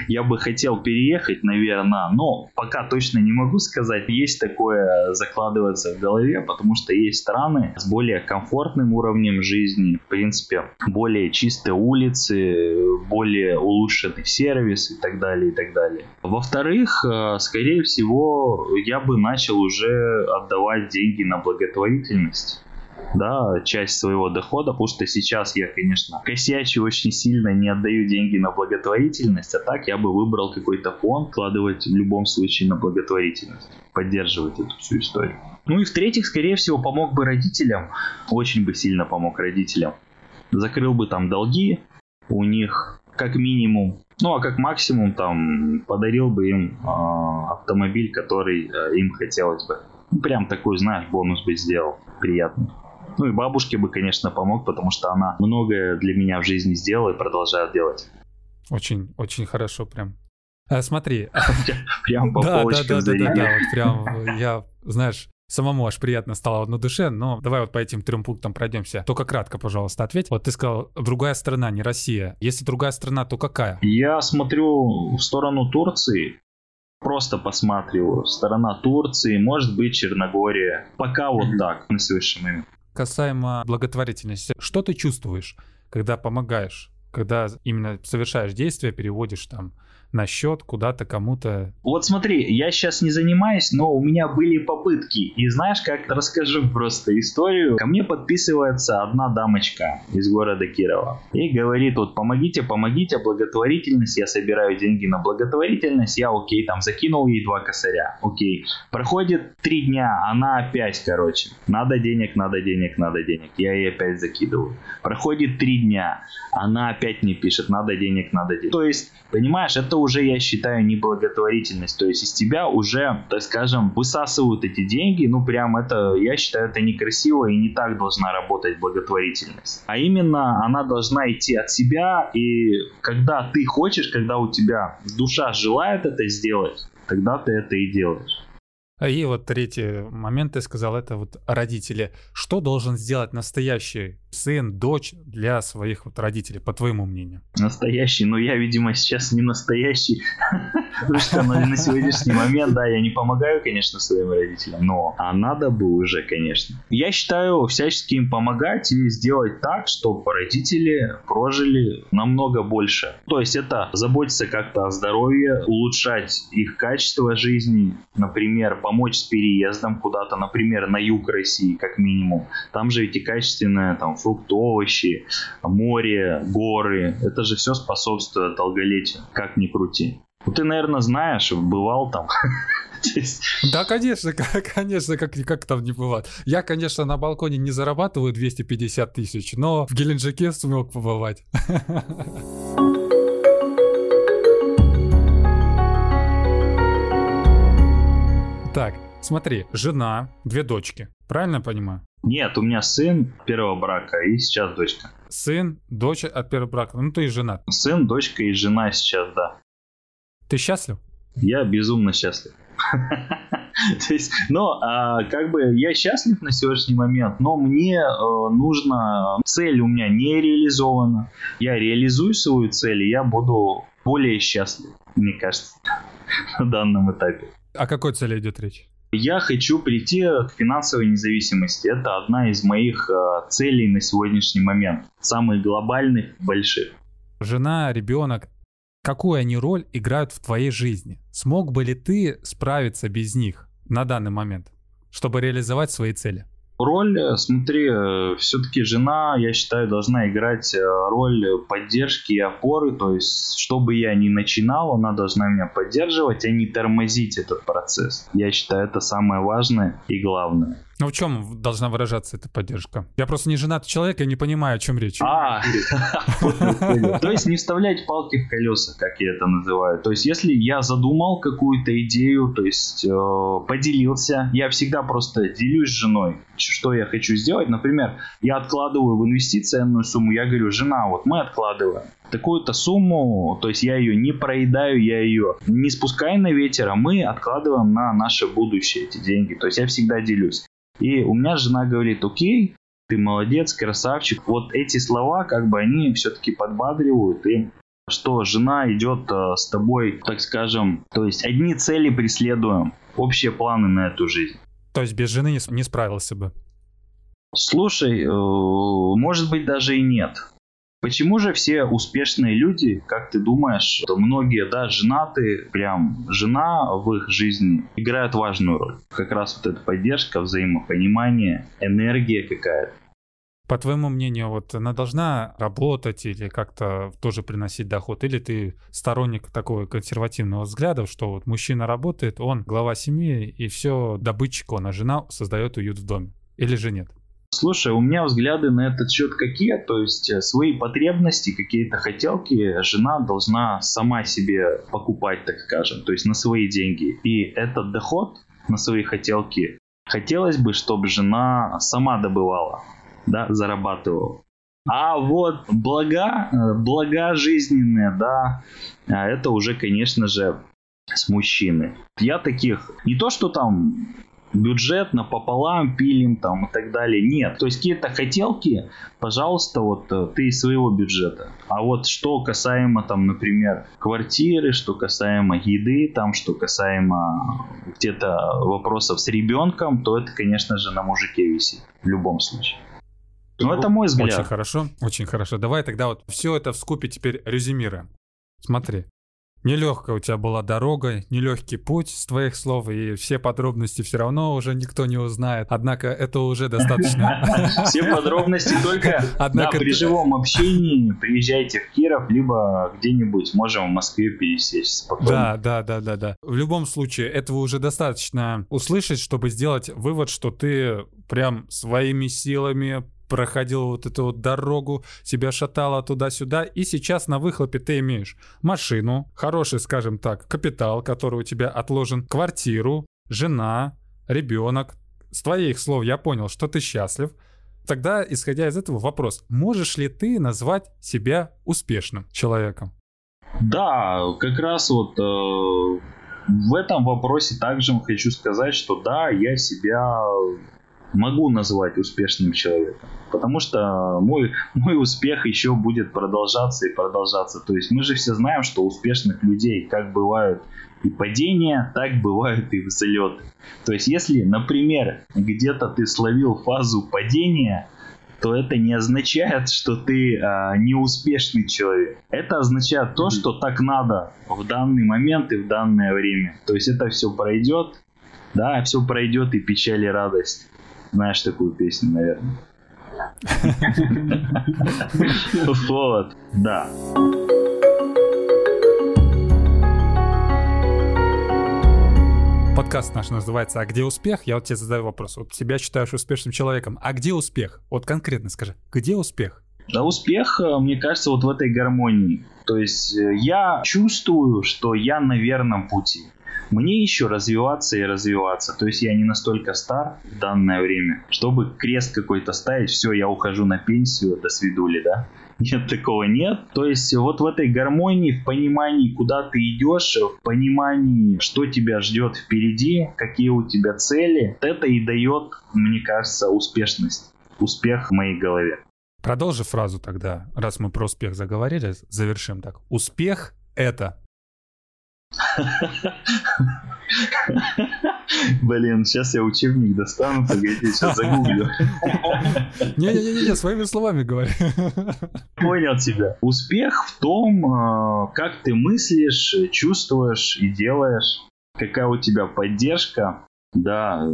Я бы хотел переехать, наверное, но пока точно не могу сказать. Есть такое закладывается в голове, потому что есть страны с более комфортным уровнем жизни, в принципе, более чистые улицы, более улучшенный сервис и так далее, и так далее. Во-вторых, э, скорее всего, я бы начал уже отдавать деньги на благотворительность да, часть своего дохода, потому что сейчас я, конечно, косячу очень сильно, не отдаю деньги на благотворительность, а так я бы выбрал какой-то фонд, вкладывать в любом случае на благотворительность, поддерживать эту всю историю. Ну и в-третьих, скорее всего, помог бы родителям, очень бы сильно помог родителям. Закрыл бы там долги у них, как минимум, ну а как максимум там подарил бы им э, автомобиль, который э, им хотелось бы. Ну, прям такой, знаешь, бонус бы сделал, приятный. Ну и бабушке бы, конечно, помог, потому что она многое для меня в жизни сделала и продолжает делать. Очень, очень хорошо прям. А, смотри. Прям по да, да, да, да, да, да, вот прям я, знаешь, самому аж приятно стало на душе, но давай вот по этим трем пунктам пройдемся. Только кратко, пожалуйста, ответь. Вот ты сказал, другая страна, не Россия. Если другая страна, то какая? Я смотрю в сторону Турции, просто посматриваю. Сторона Турции, может быть Черногория. Пока вот так, на сегодняшний момент касаемо благотворительности. Что ты чувствуешь, когда помогаешь? Когда именно совершаешь действия, переводишь там на счет куда-то кому-то. Вот смотри, я сейчас не занимаюсь, но у меня были попытки. И знаешь, как расскажу просто историю. Ко мне подписывается одна дамочка из города Кирова. И говорит, вот помогите, помогите, благотворительность, я собираю деньги на благотворительность, я окей, там закинул ей два косаря, окей. Проходит три дня, она опять, короче, надо денег, надо денег, надо денег, я ей опять закидываю. Проходит три дня, она опять не пишет, надо денег, надо денег. То есть, понимаешь, это уже, я считаю, не благотворительность. То есть из тебя уже, так скажем, высасывают эти деньги. Ну, прям это, я считаю, это некрасиво и не так должна работать благотворительность. А именно она должна идти от себя. И когда ты хочешь, когда у тебя душа желает это сделать, тогда ты это и делаешь. И вот третий момент, ты сказал, это вот родители. Что должен сделать настоящий сын, дочь для своих вот родителей, по твоему мнению? Настоящий, но я, видимо, сейчас не настоящий, потому что на сегодняшний момент, да, я не помогаю, конечно, своим родителям, но а надо бы уже, конечно. Я считаю, всячески им помогать и сделать так, чтобы родители прожили намного больше. То есть это заботиться как-то о здоровье, улучшать их качество жизни, например, помочь с переездом куда-то, например, на юг России, как минимум. Там же эти качественные там фрукты, овощи, море, горы. Это же все способствует долголетию, как ни крути. Ну, ты, наверное, знаешь, бывал там. Да, конечно, конечно, как, как там не бывает. Я, конечно, на балконе не зарабатываю 250 тысяч, но в Геленджике смог побывать. Так, смотри, жена, две дочки. Правильно понимаю? Нет, у меня сын первого брака и сейчас дочка. Сын, дочь от первого брака. Ну, ты и женат. Сын, дочка и жена сейчас, да. Ты счастлив? Я безумно счастлив. То есть, но а, как бы я счастлив на сегодняшний момент, но мне э, нужно цель у меня не реализована. Я реализую свою цель, и я буду более счастлив, мне кажется, на данном этапе. О какой цели идет речь? Я хочу прийти к финансовой независимости. Это одна из моих э, целей на сегодняшний момент. Самых глобальных, больших. Жена, ребенок, какую они роль играют в твоей жизни? Смог бы ли ты справиться без них на данный момент, чтобы реализовать свои цели? Роль, э, смотри, э, все-таки жена, я считаю, должна играть э, роль поддержки и опоры. То есть, что бы я ни начинал, она должна меня поддерживать, а не тормозить этот процесс. Я считаю, это самое важное и главное. Ну в чем должна выражаться эта поддержка? Я просто не женатый человек, я не понимаю, о чем речь. А, то есть не вставлять палки в колеса, как я это называю. То есть если я задумал какую-то идею, то есть э, поделился, я всегда просто делюсь с женой, что я хочу сделать. Например, я откладываю в инвестиционную сумму, я говорю, жена, вот мы откладываем такую-то сумму, то есть я ее не проедаю, я ее не спускаю на ветер, а мы откладываем на наше будущее эти деньги. То есть я всегда делюсь. И у меня жена говорит, окей, ты молодец, красавчик. Вот эти слова, как бы они все-таки подбадривают и что жена идет э, с тобой, так скажем, то есть одни цели преследуем, общие планы на эту жизнь. То есть без жены не, справился бы? Слушай, э, может быть даже и нет. Почему же все успешные люди, как ты думаешь, многие, да, женаты, прям жена в их жизни играет важную роль? Как раз вот эта поддержка, взаимопонимание, энергия какая-то. По твоему мнению, вот она должна работать или как-то тоже приносить доход? Или ты сторонник такого консервативного взгляда, что вот мужчина работает, он глава семьи, и все, добытчик он, а жена создает уют в доме? Или же нет? Слушай, у меня взгляды на этот счет какие? То есть э, свои потребности, какие-то хотелки жена должна сама себе покупать, так скажем, то есть на свои деньги. И этот доход на свои хотелки хотелось бы, чтобы жена сама добывала, да, зарабатывала. А вот блага, э, блага жизненные, да, а это уже, конечно же, с мужчины. Я таких, не то что там бюджет напополам пилим там и так далее. Нет. То есть какие-то хотелки, пожалуйста, вот э, ты из своего бюджета. А вот что касаемо там, например, квартиры, что касаемо еды, там, что касаемо где-то вопросов с ребенком, то это, конечно же, на мужике висит в любом случае. Ну, это мой взгляд. Очень хорошо, очень хорошо. Давай тогда вот все это в скупе теперь резюмируем. Смотри, Нелегкая у тебя была дорога, нелегкий путь с твоих слов, и все подробности все равно уже никто не узнает. Однако это уже достаточно. Все подробности только Однако при живом общении. Приезжайте в Киров, либо где-нибудь можем в Москве пересечься Да, да, да, да, да. В любом случае, этого уже достаточно услышать, чтобы сделать вывод, что ты прям своими силами проходил вот эту вот дорогу, себя шатало туда-сюда, и сейчас на выхлопе ты имеешь машину, хороший, скажем так, капитал, который у тебя отложен, квартиру, жена, ребенок. С твоих слов я понял, что ты счастлив. Тогда, исходя из этого, вопрос, можешь ли ты назвать себя успешным человеком? Да, как раз вот э, в этом вопросе также хочу сказать, что да, я себя могу назвать успешным человеком. Потому что мой, мой успех еще будет продолжаться и продолжаться. То есть мы же все знаем, что успешных людей как бывают и падения, так бывают и взлеты. То есть если, например, где-то ты словил фазу падения, то это не означает, что ты а, неуспешный человек. Это означает то, что так надо в данный момент и в данное время. То есть это все пройдет, да, все пройдет и печаль и радость. Знаешь такую песню, наверное. Вот, да. подкаст наш называется «А где успех?», я вот тебе задаю вопрос. Вот себя считаешь успешным человеком. А где успех? Вот конкретно скажи, где успех? Да успех, э, мне кажется, вот в этой гармонии. То есть э, я чувствую, что я на верном пути. Мне еще развиваться и развиваться. То есть я не настолько стар в данное время, чтобы крест какой-то ставить, все, я ухожу на пенсию, до свидули, да? Нет, такого нет. То есть вот в этой гармонии, в понимании, куда ты идешь, в понимании, что тебя ждет впереди, какие у тебя цели, это и дает, мне кажется, успешность. Успех в моей голове. Продолжи фразу тогда, раз мы про успех заговорили, завершим так. Успех — это... Блин, сейчас я учебник достану, погоди, сейчас загуглю. Не-не-не, своими словами говори. Понял тебя. Успех в том, э, как ты мыслишь, чувствуешь и делаешь, какая у тебя поддержка, да,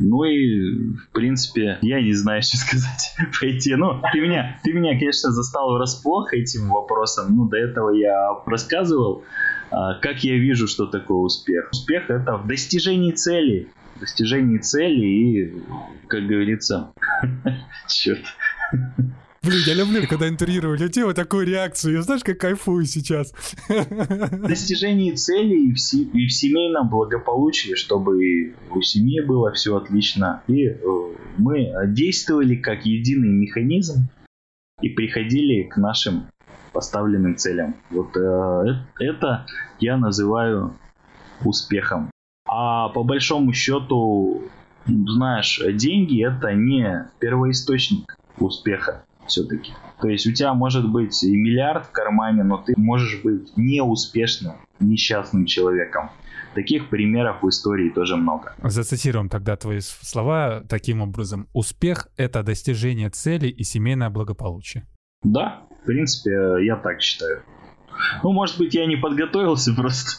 ну и, в принципе, я не знаю, что сказать пойти. Ну, ты меня, ты меня, конечно, застал врасплох этим вопросом. Ну, до этого я рассказывал, а, как я вижу, что такое успех. Успех — это в достижении цели. В достижении цели и, как говорится, черт, Блин, я люблю, когда интервьюирую людей, вот такую реакцию. Я знаешь, как кайфую сейчас. Достижение целей и в, семейном благополучии, чтобы у семьи было все отлично. И э, мы действовали как единый механизм и приходили к нашим поставленным целям. Вот э, это я называю успехом. А по большому счету, знаешь, деньги это не первоисточник успеха все-таки. То есть у тебя может быть и миллиард в кармане, но ты можешь быть неуспешным, несчастным человеком. Таких примеров в истории тоже много. Зацитируем тогда твои слова таким образом. Успех — это достижение цели и семейное благополучие. Да, в принципе, я так считаю. Ну, может быть, я не подготовился просто.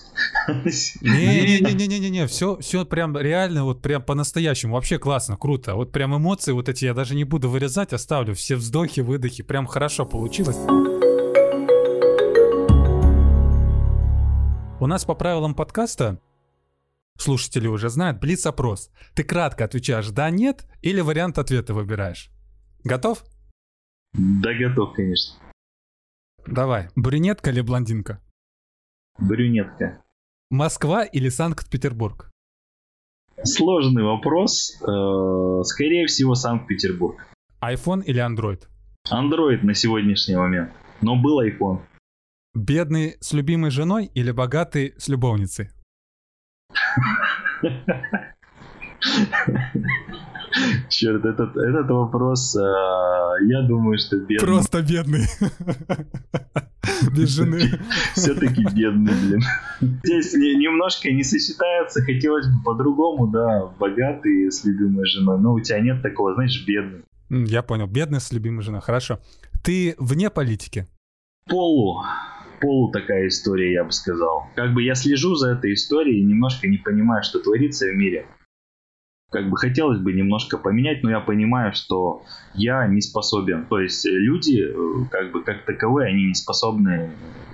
Не-не-не-не-не-не, все, все прям реально, вот прям по-настоящему. Вообще классно, круто. Вот прям эмоции вот эти я даже не буду вырезать, оставлю. Все вздохи, выдохи. Прям хорошо получилось. У нас по правилам подкаста слушатели уже знают, блиц-опрос. Ты кратко отвечаешь «да», «нет» или вариант ответа выбираешь. Готов? Да, готов, конечно. Давай. Брюнетка или блондинка? Брюнетка. Москва или Санкт-Петербург? Сложный вопрос. Э, скорее всего, Санкт-Петербург. iPhone или Android? Android на сегодняшний момент. Но был iPhone. Бедный с любимой женой или богатый с любовницей? Черт, этот, этот вопрос, э, я думаю, что бедный. Просто бедный. Без жены. Все-таки бедный, блин. Здесь немножко не сочетается, хотелось бы по-другому, да, богатый с любимой женой, но у тебя нет такого, знаешь, бедный. Я понял, бедный с любимой женой, хорошо. Ты вне политики? Полу полу такая история, я бы сказал. Как бы я слежу за этой историей и немножко не понимаю, что творится в мире как бы хотелось бы немножко поменять, но я понимаю, что я не способен. То есть люди, э, как бы как таковые, они не способны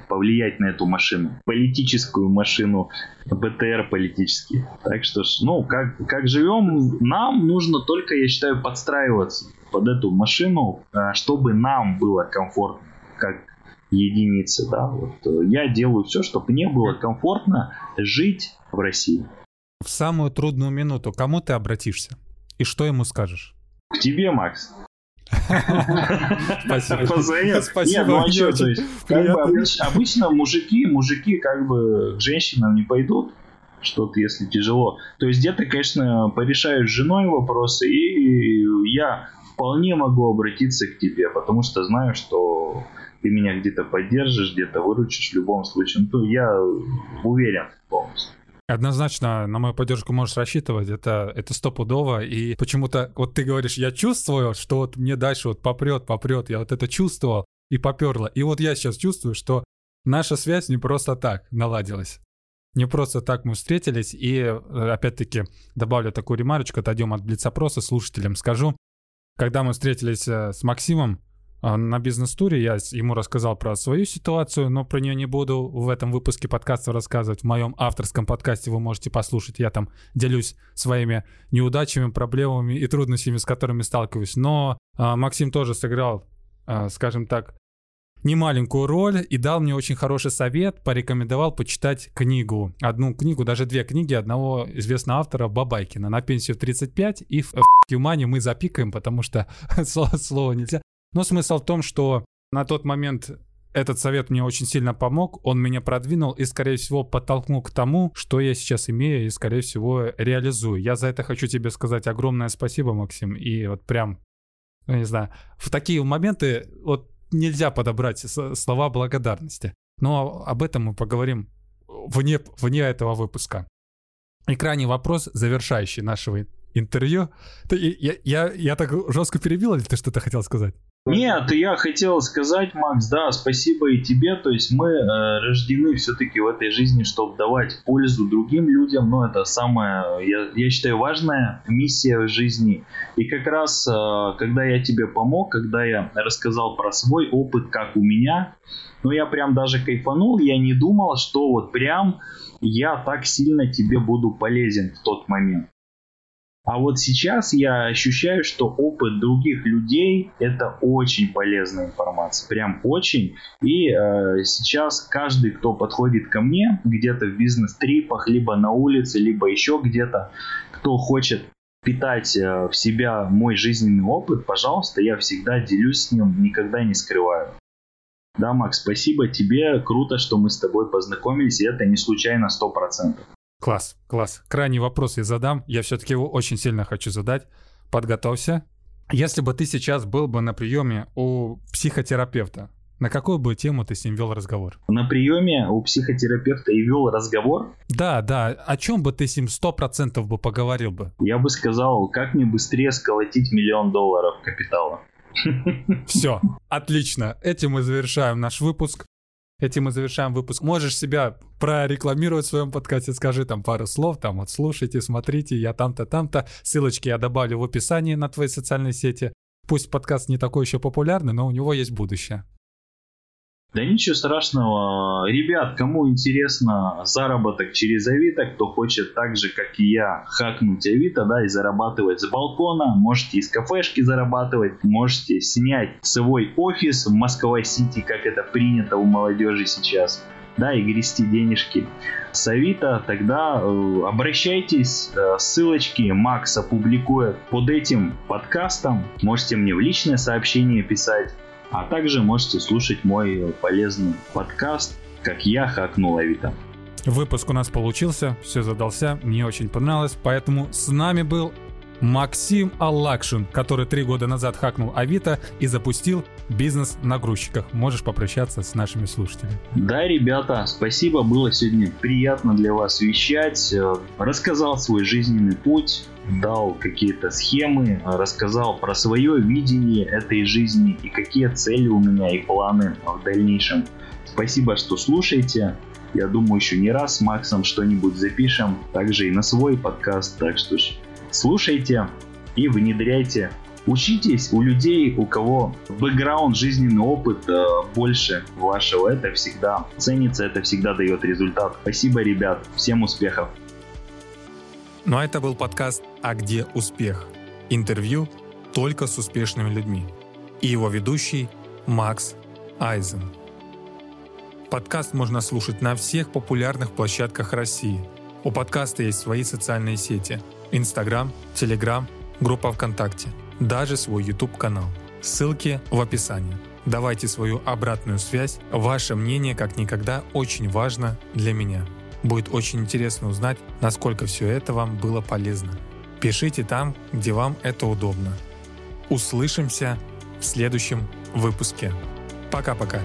повлиять на эту машину, политическую машину, БТР политический. Так что, ну, как, как живем, нам нужно только, я считаю, подстраиваться под эту машину, э, чтобы нам было комфортно, как единицы, да. Вот э, я делаю все, чтобы мне было комфортно жить в России. В самую трудную минуту кому ты обратишься? И что ему скажешь? К тебе, Макс. Спасибо. Спасибо. Нет, ну а что, то есть, как бы обыч, обычно мужики, мужики как бы к женщинам не пойдут, что-то если тяжело. То есть где-то, конечно, порешаю с женой вопросы, и я вполне могу обратиться к тебе, потому что знаю, что ты меня где-то поддержишь, где-то выручишь в любом случае. Ну, я уверен полностью. Однозначно на мою поддержку можешь рассчитывать, это, это стопудово, и почему-то вот ты говоришь, я чувствую, что вот мне дальше вот попрет, попрет, я вот это чувствовал и поперло, и вот я сейчас чувствую, что наша связь не просто так наладилась. Не просто так мы встретились, и э, опять-таки добавлю такую ремарочку, отойдем от блиц-опроса слушателям, скажу, когда мы встретились э, с Максимом, на бизнес-туре. Я ему рассказал про свою ситуацию, но про нее не буду в этом выпуске подкаста рассказывать. В моем авторском подкасте вы можете послушать. Я там делюсь своими неудачами, проблемами и трудностями, с которыми сталкиваюсь. Но а, Максим тоже сыграл, а, скажем так, немаленькую роль и дал мне очень хороший совет, порекомендовал почитать книгу. Одну книгу, даже две книги одного известного автора Бабайкина «На пенсию в 35» и в Юмане мы запикаем, потому что слово, слово нельзя. Но смысл в том, что на тот момент этот совет мне очень сильно помог, он меня продвинул и, скорее всего, подтолкнул к тому, что я сейчас имею и, скорее всего, реализую. Я за это хочу тебе сказать огромное спасибо, Максим, и вот прям, ну, не знаю, в такие моменты вот нельзя подобрать слова благодарности. Но об этом мы поговорим вне, вне этого выпуска. И крайний вопрос, завершающий нашего интервью. Ты, я, я, я так жестко перебил, или ты что-то хотел сказать? Нет, я хотел сказать, Макс, да, спасибо и тебе. То есть мы э, рождены все-таки в этой жизни, чтобы давать пользу другим людям. Но это самая, я, я считаю, важная миссия в жизни. И как раз, э, когда я тебе помог, когда я рассказал про свой опыт, как у меня, ну я прям даже кайфанул. Я не думал, что вот прям я так сильно тебе буду полезен в тот момент. А вот сейчас я ощущаю, что опыт других людей это очень полезная информация, прям очень. И э, сейчас каждый, кто подходит ко мне где-то в бизнес-трипах, либо на улице, либо еще где-то, кто хочет питать э, в себя мой жизненный опыт, пожалуйста, я всегда делюсь с ним, никогда не скрываю. Да, Макс, спасибо тебе, круто, что мы с тобой познакомились, и это не случайно 100%. Класс, класс. Крайний вопрос я задам. Я все-таки его очень сильно хочу задать. Подготовься. Если бы ты сейчас был бы на приеме у психотерапевта, на какую бы тему ты с ним вел разговор? На приеме у психотерапевта и вел разговор? Да, да. О чем бы ты с ним сто процентов бы поговорил бы? Я бы сказал, как мне быстрее сколотить миллион долларов капитала. Все, отлично. Этим мы завершаем наш выпуск. Этим мы завершаем выпуск. Можешь себя прорекламировать в своем подкасте, скажи там пару слов, там вот слушайте, смотрите, я там-то, там-то. Ссылочки я добавлю в описании на твои социальные сети. Пусть подкаст не такой еще популярный, но у него есть будущее. Да ничего страшного. Ребят, кому интересно заработок через Авито, кто хочет так же, как и я, хакнуть Авито, да, и зарабатывать с балкона, можете из кафешки зарабатывать, можете снять свой офис в Москва-Сити, как это принято у молодежи сейчас, да, и грести денежки с Авито, тогда э, обращайтесь, э, ссылочки Макс опубликует под этим подкастом, можете мне в личное сообщение писать, а также можете слушать мой полезный подкаст «Как я хакнул Авито». Выпуск у нас получился, все задался, мне очень понравилось, поэтому с нами был Максим Аллакшин, который три года назад хакнул Авито и запустил бизнес на грузчиках. Можешь попрощаться с нашими слушателями. Да, ребята, спасибо, было сегодня приятно для вас вещать. Э, рассказал свой жизненный путь, дал какие-то схемы, рассказал про свое видение этой жизни и какие цели у меня и планы в дальнейшем. Спасибо, что слушаете. Я думаю, еще не раз с Максом что-нибудь запишем, также и на свой подкаст. Так что слушайте и внедряйте. Учитесь у людей, у кого бэкграунд, жизненный опыт э, больше вашего. Это всегда ценится, это всегда дает результат. Спасибо, ребят. Всем успехов. Ну а это был подкаст «А где успех?» Интервью только с успешными людьми. И его ведущий Макс Айзен. Подкаст можно слушать на всех популярных площадках России. У подкаста есть свои социальные сети – Инстаграм, Телеграм, группа ВКонтакте, даже свой YouTube-канал. Ссылки в описании. Давайте свою обратную связь. Ваше мнение, как никогда, очень важно для меня. Будет очень интересно узнать, насколько все это вам было полезно. Пишите там, где вам это удобно. Услышимся в следующем выпуске. Пока-пока.